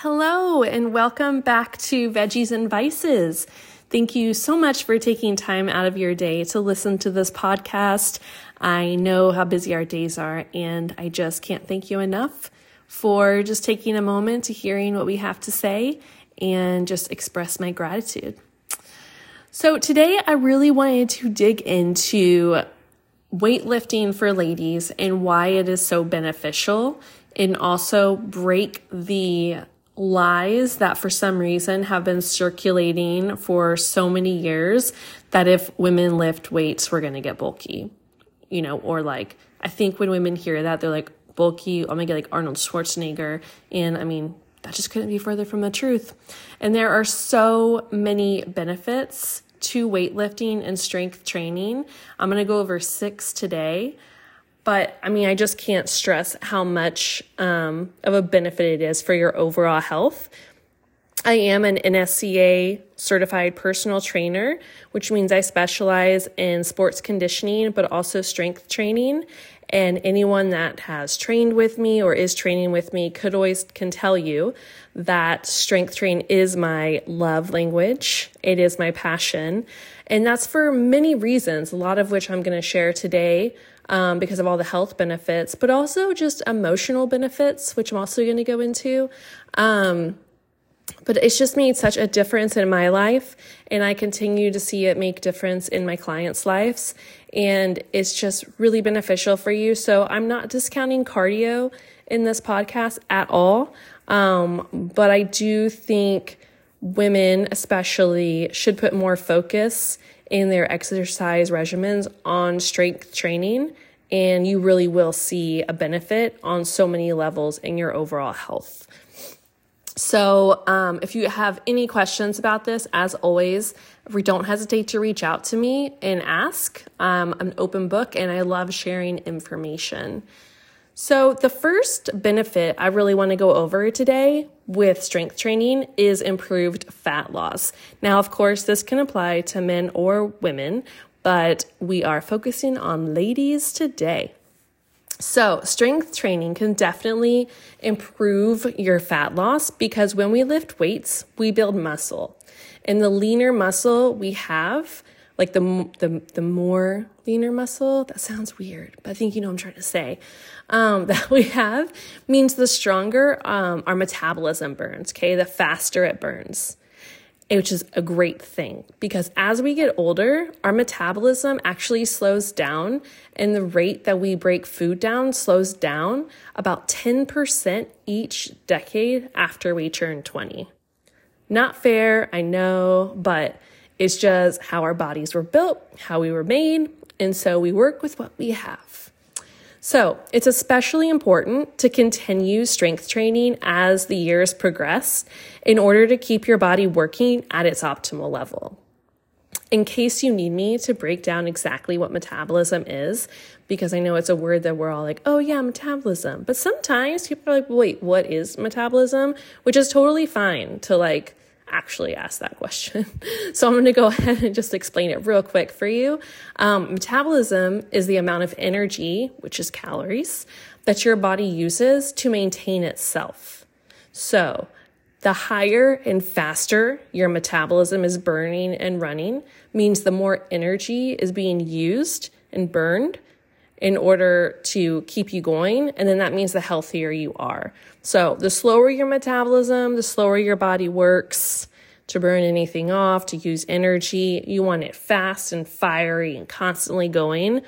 Hello, and welcome back to Veggies and Vices. Thank you so much for taking time out of your day to listen to this podcast. I know how busy our days are, and I just can't thank you enough for just taking a moment to hearing what we have to say and just express my gratitude. So, today I really wanted to dig into weightlifting for ladies and why it is so beneficial, and also break the lies that for some reason have been circulating for so many years that if women lift weights, we're going to get bulky. You know, or like, I think when women hear that, they're like, bulky, going to get like Arnold Schwarzenegger. And I mean, that just couldn't be further from the truth. And there are so many benefits to weightlifting and strength training. I'm going to go over six today. But I mean, I just can't stress how much um, of a benefit it is for your overall health. I am an NSCA certified personal trainer, which means I specialize in sports conditioning, but also strength training. And anyone that has trained with me or is training with me could always can tell you that strength training is my love language. It is my passion. And that's for many reasons, a lot of which I'm going to share today um, because of all the health benefits, but also just emotional benefits, which I'm also going to go into. Um, but it's just made such a difference in my life, and I continue to see it make difference in my clients' lives, and it's just really beneficial for you. So I'm not discounting cardio in this podcast at all, um, but I do think women, especially, should put more focus in their exercise regimens on strength training, and you really will see a benefit on so many levels in your overall health. So, um, if you have any questions about this, as always, don't hesitate to reach out to me and ask. Um, I'm an open book and I love sharing information. So, the first benefit I really want to go over today with strength training is improved fat loss. Now, of course, this can apply to men or women, but we are focusing on ladies today. So, strength training can definitely improve your fat loss because when we lift weights, we build muscle. And the leaner muscle we have, like the the the more leaner muscle. That sounds weird, but I think you know I'm trying to say. Um, that we have means the stronger um, our metabolism burns. Okay, the faster it burns, which is a great thing because as we get older, our metabolism actually slows down, and the rate that we break food down slows down about 10% each decade after we turn 20. Not fair, I know, but it's just how our bodies were built, how we were made, and so we work with what we have. So it's especially important to continue strength training as the years progress in order to keep your body working at its optimal level. In case you need me to break down exactly what metabolism is, because I know it's a word that we're all like, oh yeah, metabolism. But sometimes people are like, wait, what is metabolism? Which is totally fine to like actually ask that question. so I'm going to go ahead and just explain it real quick for you. Um, metabolism is the amount of energy, which is calories, that your body uses to maintain itself. So the higher and faster your metabolism is burning and running means the more energy is being used and burned in order to keep you going. And then that means the healthier you are. So the slower your metabolism, the slower your body works to burn anything off, to use energy. You want it fast and fiery and constantly going.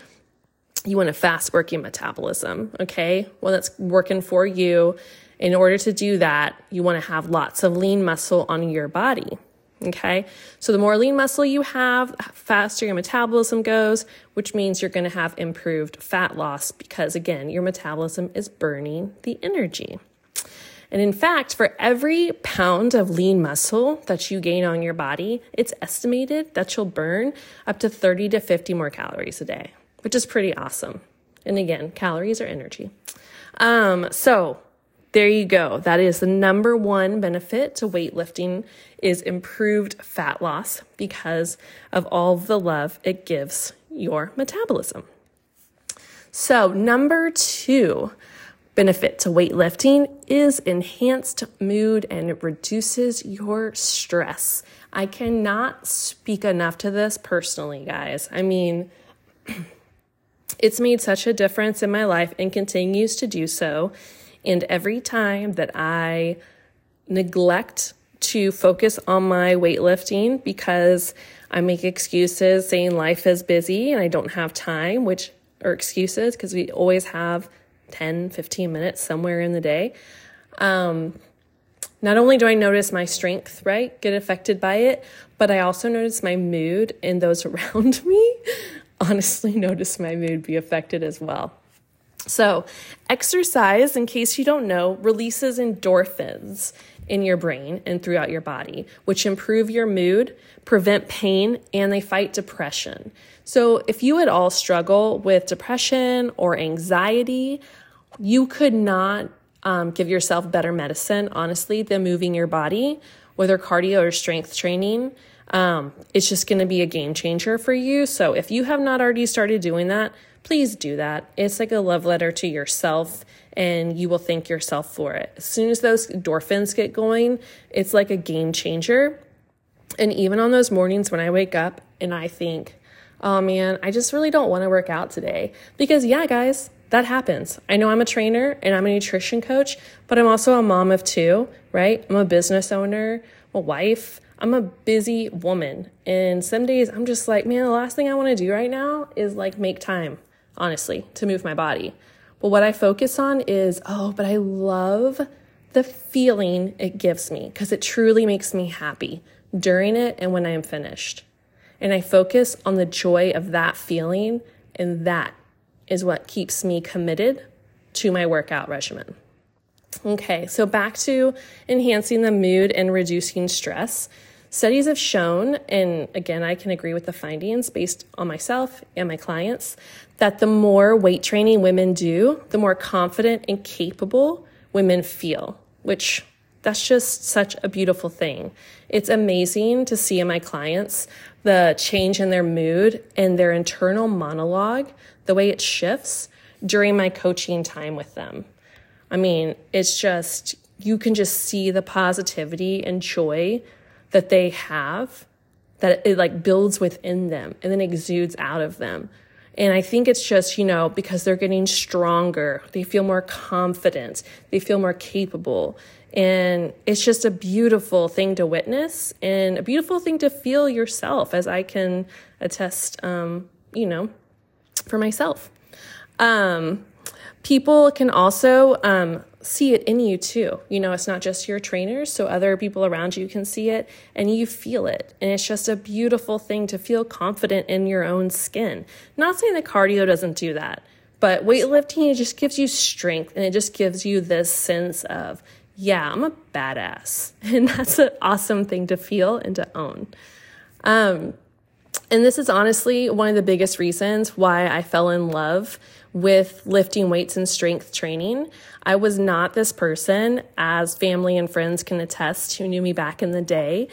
You want a fast working metabolism, okay? Well, that's working for you. In order to do that, you want to have lots of lean muscle on your body. Okay, so the more lean muscle you have, faster your metabolism goes, which means you're going to have improved fat loss because, again, your metabolism is burning the energy. And in fact, for every pound of lean muscle that you gain on your body, it's estimated that you'll burn up to 30 to 50 more calories a day, which is pretty awesome. And again, calories are energy. Um, so there you go. That is the number one benefit to weightlifting is improved fat loss because of all the love it gives your metabolism. So, number two, benefit to weightlifting is enhanced mood and it reduces your stress. I cannot speak enough to this personally, guys. I mean, it's made such a difference in my life and continues to do so. And every time that I neglect to focus on my weightlifting because I make excuses saying life is busy and I don't have time, which are excuses because we always have 10, 15 minutes somewhere in the day. Um, not only do I notice my strength, right, get affected by it, but I also notice my mood and those around me honestly notice my mood be affected as well. So, exercise, in case you don't know, releases endorphins in your brain and throughout your body, which improve your mood, prevent pain, and they fight depression. So, if you at all struggle with depression or anxiety, you could not um, give yourself better medicine, honestly, than moving your body, whether cardio or strength training. Um, it's just going to be a game changer for you. So, if you have not already started doing that, please do that. It's like a love letter to yourself and you will thank yourself for it. As soon as those endorphins get going, it's like a game changer. And even on those mornings when I wake up and I think, oh man, I just really don't want to work out today. Because, yeah, guys, that happens. I know I'm a trainer and I'm a nutrition coach, but I'm also a mom of two, right? I'm a business owner, a wife. I'm a busy woman. And some days I'm just like, man, the last thing I want to do right now is like make time, honestly, to move my body. But what I focus on is, oh, but I love the feeling it gives me because it truly makes me happy during it and when I am finished. And I focus on the joy of that feeling, and that is what keeps me committed to my workout regimen. Okay, so back to enhancing the mood and reducing stress. Studies have shown, and again, I can agree with the findings based on myself and my clients, that the more weight training women do, the more confident and capable women feel, which that's just such a beautiful thing. It's amazing to see in my clients the change in their mood and their internal monologue, the way it shifts during my coaching time with them. I mean, it's just, you can just see the positivity and joy that they have that it like builds within them and then exudes out of them. And I think it's just, you know, because they're getting stronger, they feel more confident, they feel more capable. And it's just a beautiful thing to witness and a beautiful thing to feel yourself, as I can attest, um, you know, for myself. Um, people can also um, see it in you too. You know, it's not just your trainers, so other people around you can see it and you feel it. And it's just a beautiful thing to feel confident in your own skin. Not saying that cardio doesn't do that, but weightlifting, it just gives you strength and it just gives you this sense of, yeah, I'm a badass. And that's an awesome thing to feel and to own. Um, and this is honestly one of the biggest reasons why I fell in love with lifting weights and strength training. I was not this person, as family and friends can attest who knew me back in the day.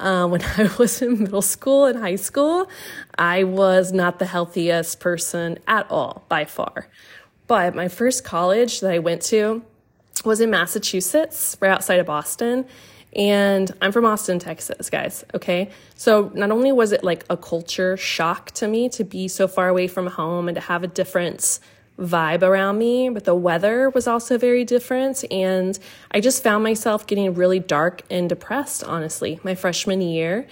Uh, when I was in middle school and high school, I was not the healthiest person at all by far. But my first college that I went to was in Massachusetts, right outside of Boston. And I'm from Austin, Texas, guys. Okay. So not only was it like a culture shock to me to be so far away from home and to have a different vibe around me, but the weather was also very different. And I just found myself getting really dark and depressed, honestly, my freshman year.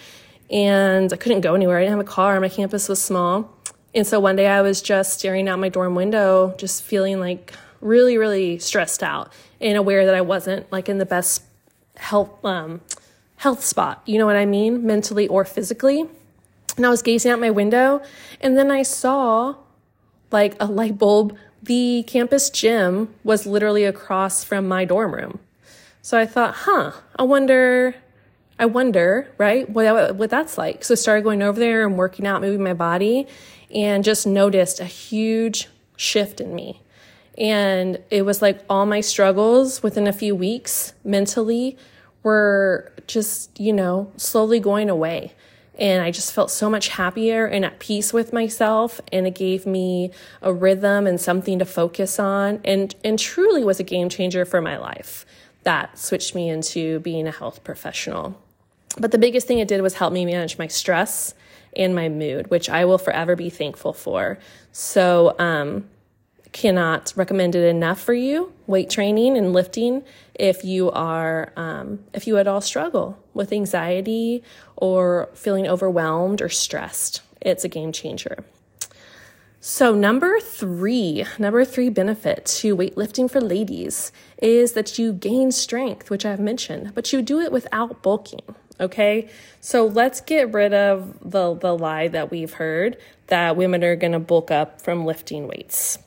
And I couldn't go anywhere. I didn't have a car. My campus was small. And so one day I was just staring out my dorm window, just feeling like really, really stressed out and aware that I wasn't like in the best health um, health spot. You know what I mean, mentally or physically. And I was gazing out my window, and then I saw like a light bulb. The campus gym was literally across from my dorm room. So I thought, huh, I wonder, I wonder, right, what, what that's like. So I started going over there and working out, moving my body, and just noticed a huge shift in me. And it was like all my struggles within a few weeks mentally were just, you know, slowly going away. and I just felt so much happier and at peace with myself and it gave me a rhythm and something to focus on and and truly was a game changer for my life. That switched me into being a health professional. But the biggest thing it did was help me manage my stress and my mood, which I will forever be thankful for. So, um, cannot recommend it enough for you weight training and lifting if you are um, if you at all struggle with anxiety or feeling overwhelmed or stressed it's a game changer. So number three number three benefit to weightlifting for ladies is that you gain strength which i've mentioned but you do it without bulking okay? So let's get rid of the the lie that we've heard that women are going to bulk up from lifting weights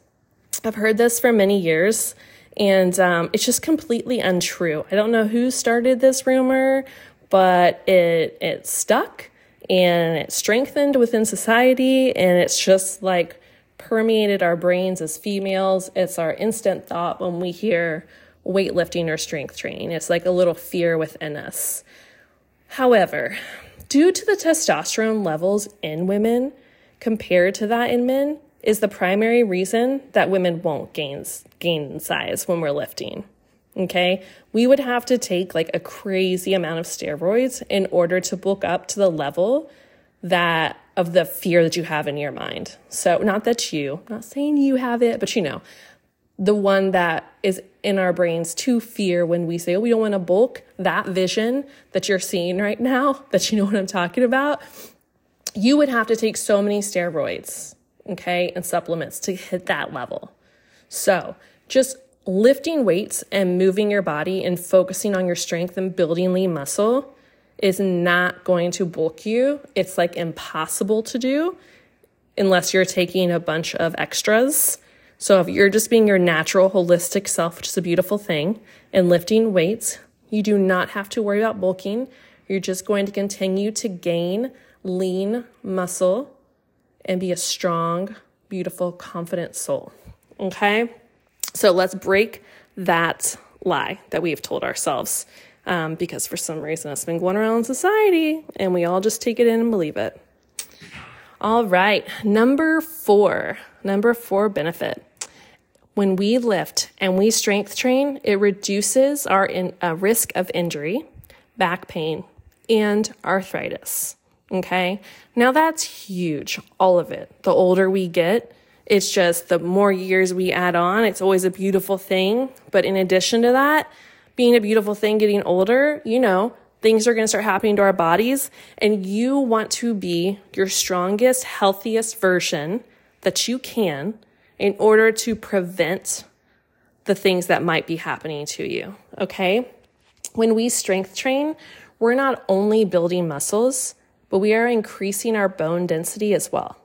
I've heard this for many years, and um, it's just completely untrue. I don't know who started this rumor, but it it stuck and it strengthened within society, and it's just like permeated our brains as females. It's our instant thought when we hear weightlifting or strength training. It's like a little fear within us. However, due to the testosterone levels in women compared to that in men, is the primary reason that women won't gain gain size when we're lifting. Okay? We would have to take like a crazy amount of steroids in order to bulk up to the level that of the fear that you have in your mind. So, not that you, not saying you have it, but you know, the one that is in our brains to fear when we say, oh, we don't want to bulk, that vision that you're seeing right now, that you know what I'm talking about, you would have to take so many steroids okay, and supplements to hit that level. So just lifting weights and moving your body and focusing on your strength and building lean muscle is not going to bulk you. It's like impossible to do unless you're taking a bunch of extras. So if you're just being your natural holistic self, which is a beautiful thing, and lifting weights, you do not have to worry about bulking. You're just going to continue to gain lean muscle and be a strong, beautiful, confident soul. Okay? So let's break that lie that we've told ourselves um, because for some reason it's been going around in society and we all just take it in and believe it. All right, number four, number four benefit. When we lift and we strength train, it reduces our in, uh, risk of injury, back pain, and arthritis. Okay. Now that's huge, all of it. The older we get, it's just the more years we add on, it's always a beautiful thing. But in addition to that, being a beautiful thing getting older, you know, things are going to start happening to our bodies. And you want to be your strongest, healthiest version that you can in order to prevent the things that might be happening to you. Okay. When we strength train, we're not only building muscles, but we are increasing our bone density as well.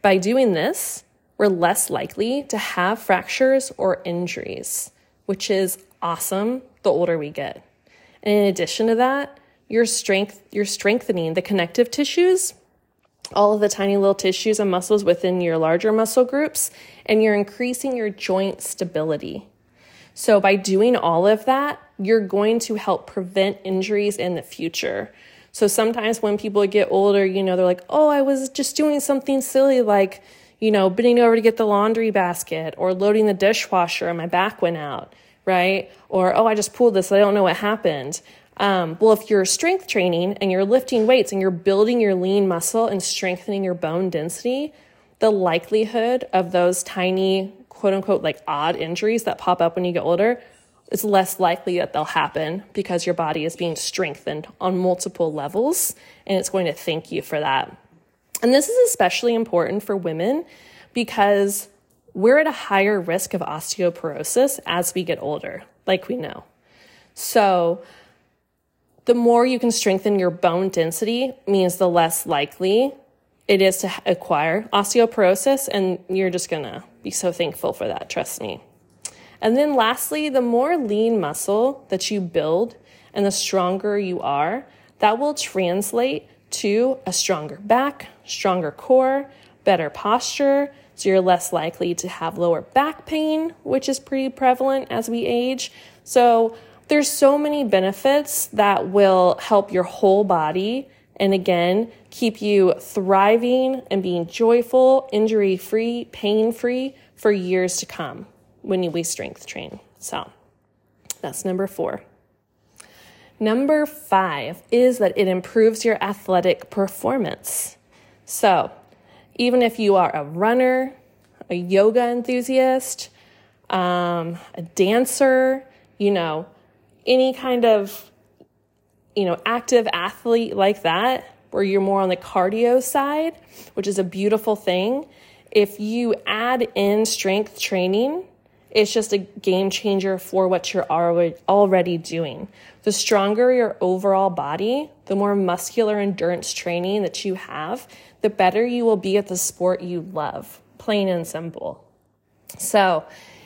By doing this, we're less likely to have fractures or injuries, which is awesome the older we get. And in addition to that, you're strength you're strengthening the connective tissues, all of the tiny little tissues and muscles within your larger muscle groups, and you're increasing your joint stability. So by doing all of that, you're going to help prevent injuries in the future, so sometimes when people get older, you know, they're like, oh, I was just doing something silly like, you know, bending over to get the laundry basket or loading the dishwasher and my back went out, right? Or, oh, I just pulled this, I don't know what happened. Um, well, if you're strength training and you're lifting weights and you're building your lean muscle and strengthening your bone density, the likelihood of those tiny, quote unquote, like odd injuries that pop up when you get older it's less likely that they'll happen because your body is being strengthened on multiple levels and it's going to thank you for that. And this is especially important for women because we're at a higher risk of osteoporosis as we get older, like we know. So, the more you can strengthen your bone density means the less likely it is to acquire osteoporosis, and you're just gonna be so thankful for that, trust me. And then lastly, the more lean muscle that you build and the stronger you are, that will translate to a stronger back, stronger core, better posture. So you're less likely to have lower back pain, which is pretty prevalent as we age. So there's so many benefits that will help your whole body and again, keep you thriving and being joyful, injury free, pain free for years to come when you we strength train. So that's number four. Number five is that it improves your athletic performance. So, even if you are a runner, a yoga enthusiast, um, a dancer, you know, any kind of, you know, active athlete like that, where you're more on the cardio side, which is a beautiful thing. If you add in strength training, it's just a game changer for what you're already doing. The stronger your overall body, the more muscular endurance training that you have, the better you will be at the sport you love, plain and simple. So,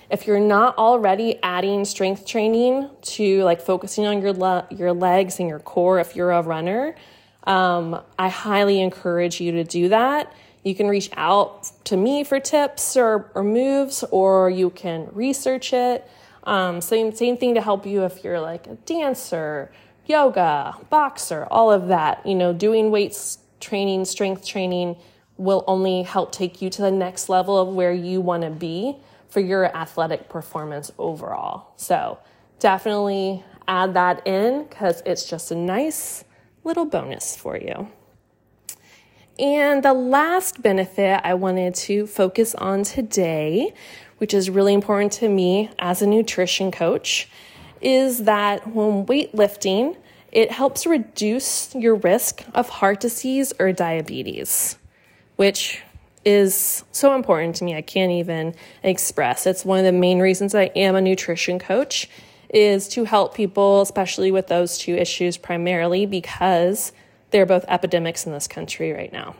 if you're not already adding strength training to like focusing on your le- your legs and your core if you're a runner, um, I highly encourage you to do that. You can reach out to me for tips or, or moves, or you can research it. Um, same same thing to help you if you're like a dancer, yoga, boxer, all of that. You know, doing weights training, strength training will only help take you to the next level of where you want to be for your athletic performance overall. So definitely add that in because it's just a nice little bonus for you. And the last benefit I wanted to focus on today, which is really important to me as a nutrition coach, is that when weightlifting, it helps reduce your risk of heart disease or diabetes, which is so important to me. I can't even express. It's one of the main reasons I am a nutrition coach is to help people, especially with those two issues primarily because they're both epidemics in this country right now.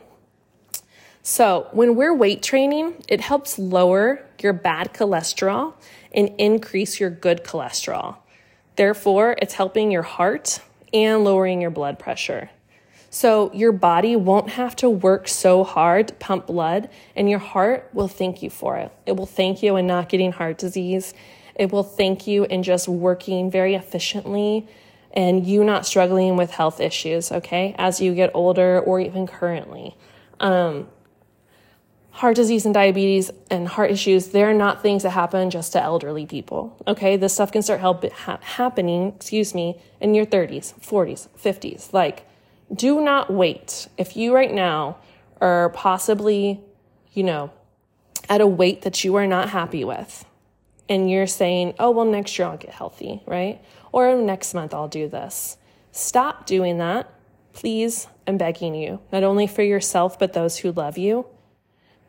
So, when we're weight training, it helps lower your bad cholesterol and increase your good cholesterol. Therefore, it's helping your heart and lowering your blood pressure. So your body won't have to work so hard to pump blood, and your heart will thank you for it. It will thank you in not getting heart disease. It will thank you in just working very efficiently and you not struggling with health issues, okay, as you get older or even currently. Um, heart disease and diabetes and heart issues, they're not things that happen just to elderly people. Okay, this stuff can start help, ha- happening, excuse me, in your 30s, 40s, 50s. Like, do not wait. If you right now are possibly, you know, at a weight that you are not happy with, and you're saying, oh, well, next year I'll get healthy, right? Or next month I'll do this. Stop doing that. Please, I'm begging you, not only for yourself, but those who love you.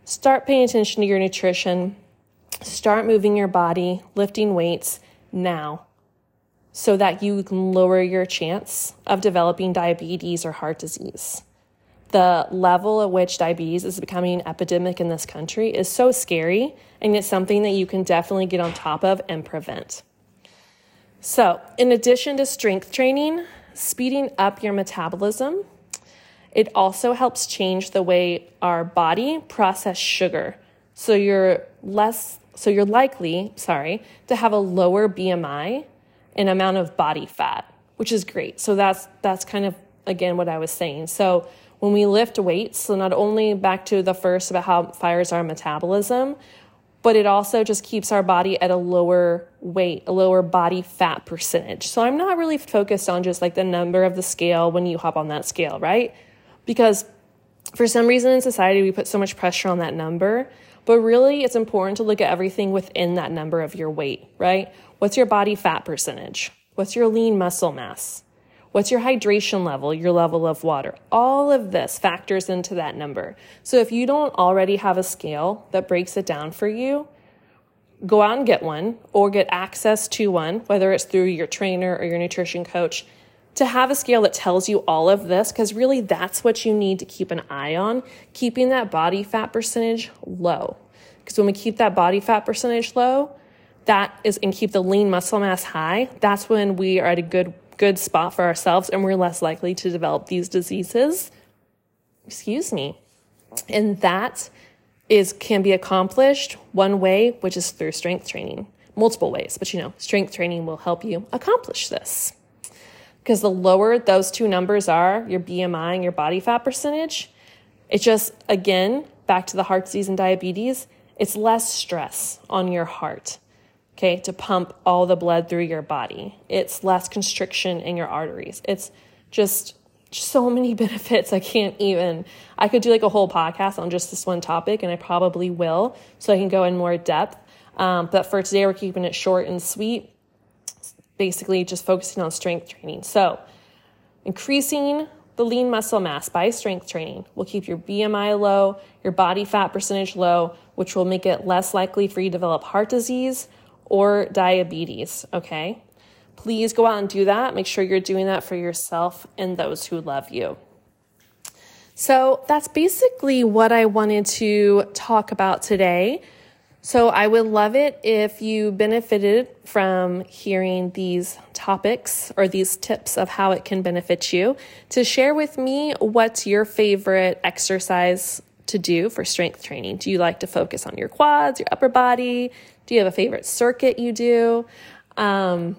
Start paying attention to your nutrition. Start moving your body, lifting weights now so that you can lower your chance of developing diabetes or heart disease. The level at which diabetes is becoming an epidemic in this country is so scary, and it's something that you can definitely get on top of and prevent. So, in addition to strength training, speeding up your metabolism, it also helps change the way our body process sugar. So you're less so you're likely, sorry, to have a lower BMI an amount of body fat, which is great. So that's that's kind of again what I was saying. So when we lift weights, so not only back to the first about how it fires our metabolism, but it also just keeps our body at a lower weight, a lower body fat percentage. So I'm not really focused on just like the number of the scale when you hop on that scale, right? Because for some reason in society, we put so much pressure on that number but really, it's important to look at everything within that number of your weight, right? What's your body fat percentage? What's your lean muscle mass? What's your hydration level, your level of water? All of this factors into that number. So if you don't already have a scale that breaks it down for you, go out and get one or get access to one, whether it's through your trainer or your nutrition coach, to have a scale that tells you all of this, because really that's what you need to keep an eye on, keeping that body fat percentage low. Because when we keep that body fat percentage low, that is and keep the lean muscle mass high, that's when we are at a good good spot for ourselves and we're less likely to develop these diseases. Excuse me. And that is can be accomplished one way, which is through strength training. Multiple ways, but you know, strength training will help you accomplish this. Because the lower those two numbers are, your BMI and your body fat percentage, it just, again, back to the heart disease and diabetes, it's less stress on your heart, okay, to pump all the blood through your body. It's less constriction in your arteries. It's just so many benefits. I can't even, I could do like a whole podcast on just this one topic, and I probably will, so I can go in more depth. Um, but for today, we're keeping it short and sweet, basically just focusing on strength training. So, increasing the lean muscle mass by strength training will keep your BMI low, your body fat percentage low, which will make it less likely for you to develop heart disease or diabetes. Okay. Please go out and do that. Make sure you're doing that for yourself and those who love you. So that's basically what I wanted to talk about today. So I would love it if you benefited from hearing these topics or these tips of how it can benefit you to share with me what's your favorite exercise to do for strength training. Do you like to focus on your quads, your upper body? Do you have a favorite circuit you do? Um,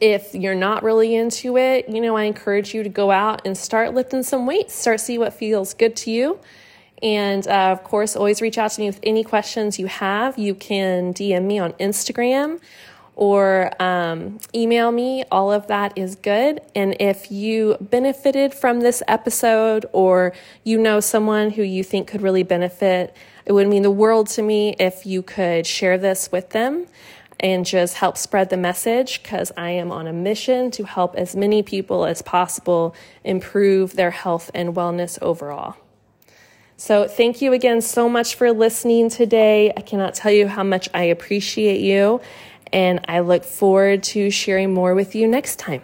if you're not really into it, you know, I encourage you to go out and start lifting some weights, start see what feels good to you. And uh, of course, always reach out to me with any questions you have. You can DM me on Instagram or um, email me. All of that is good. And if you benefited from this episode or you know someone who you think could really benefit, it would mean the world to me if you could share this with them and just help spread the message because I am on a mission to help as many people as possible improve their health and wellness overall. So, thank you again so much for listening today. I cannot tell you how much I appreciate you, and I look forward to sharing more with you next time.